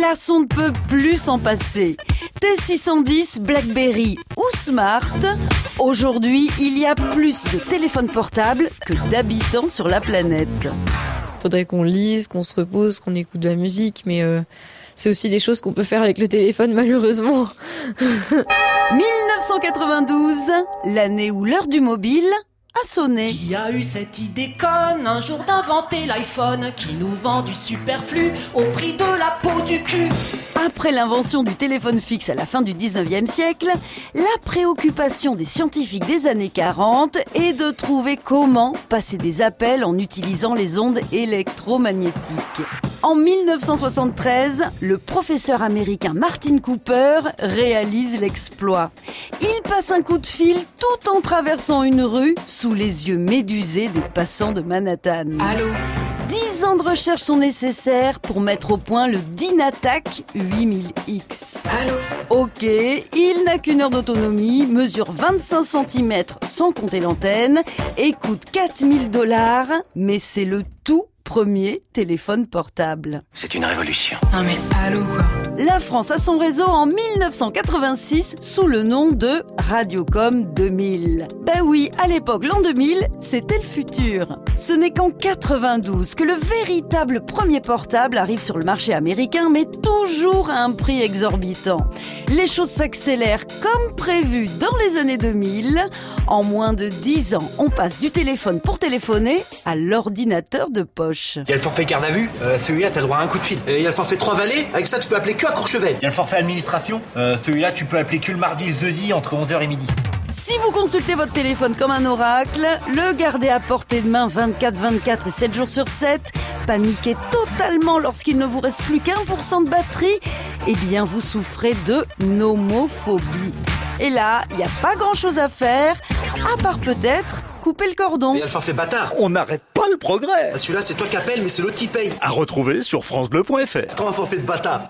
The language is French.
Hélas, on ne peut plus s'en passer. T610, BlackBerry ou Smart, aujourd'hui, il y a plus de téléphones portables que d'habitants sur la planète. Faudrait qu'on lise, qu'on se repose, qu'on écoute de la musique, mais euh, c'est aussi des choses qu'on peut faire avec le téléphone malheureusement. 1992, l'année où l'heure du mobile a sonné. Qui a eu cette idée conne un jour d'inventer l'iPhone qui nous vend du superflu au prix de la peau du cul Après l'invention du téléphone fixe à la fin du 19e siècle, la préoccupation des scientifiques des années 40 est de trouver comment passer des appels en utilisant les ondes électromagnétiques. En 1973, le professeur américain Martin Cooper réalise l'exploit. Il passe un coup de fil tout en traversant une rue sous les yeux médusés des passants de Manhattan. Allô? Dix ans de recherche sont nécessaires pour mettre au point le Dynatac 8000X. Allô Ok, il n'a qu'une heure d'autonomie, mesure 25 cm sans compter l'antenne et coûte 4000 dollars, mais c'est le tout premier téléphone portable. C'est une révolution. Non mais allô quoi La France a son réseau en 1986 sous le nom de Radiocom 2000. Ben oui, à l'époque, l'an 2000, c'était le futur. Ce n'est qu'en 92 que le véritable premier portable arrive sur le marché américain, mais toujours à un prix exorbitant. Les choses s'accélèrent comme prévu dans les années 2000. En moins de 10 ans, on passe du téléphone pour téléphoner à l'ordinateur de poche. Il y a le forfait garde à vue, euh, celui-là t'as droit à un coup de fil. Et il y a le forfait 3 vallées, avec ça tu peux appeler que à Courchevel. Il y a le forfait administration, euh, celui-là tu peux appeler que le mardi et le jeudi entre 11h et midi. Si vous consultez votre téléphone comme un oracle, le gardez à portée de main 24-24 et 7 jours sur 7, paniquez totalement lorsqu'il ne vous reste plus qu'un pour cent de batterie, eh bien vous souffrez de nomophobie. Et là, il n'y a pas grand chose à faire, à part peut-être couper le cordon. Il y a le forfait bâtard. On n'arrête pas le progrès. Ah, Celui-là c'est toi qui appelles mais c'est l'autre qui paye. À retrouver sur francebleu.fr. C'est un forfait de bâtard.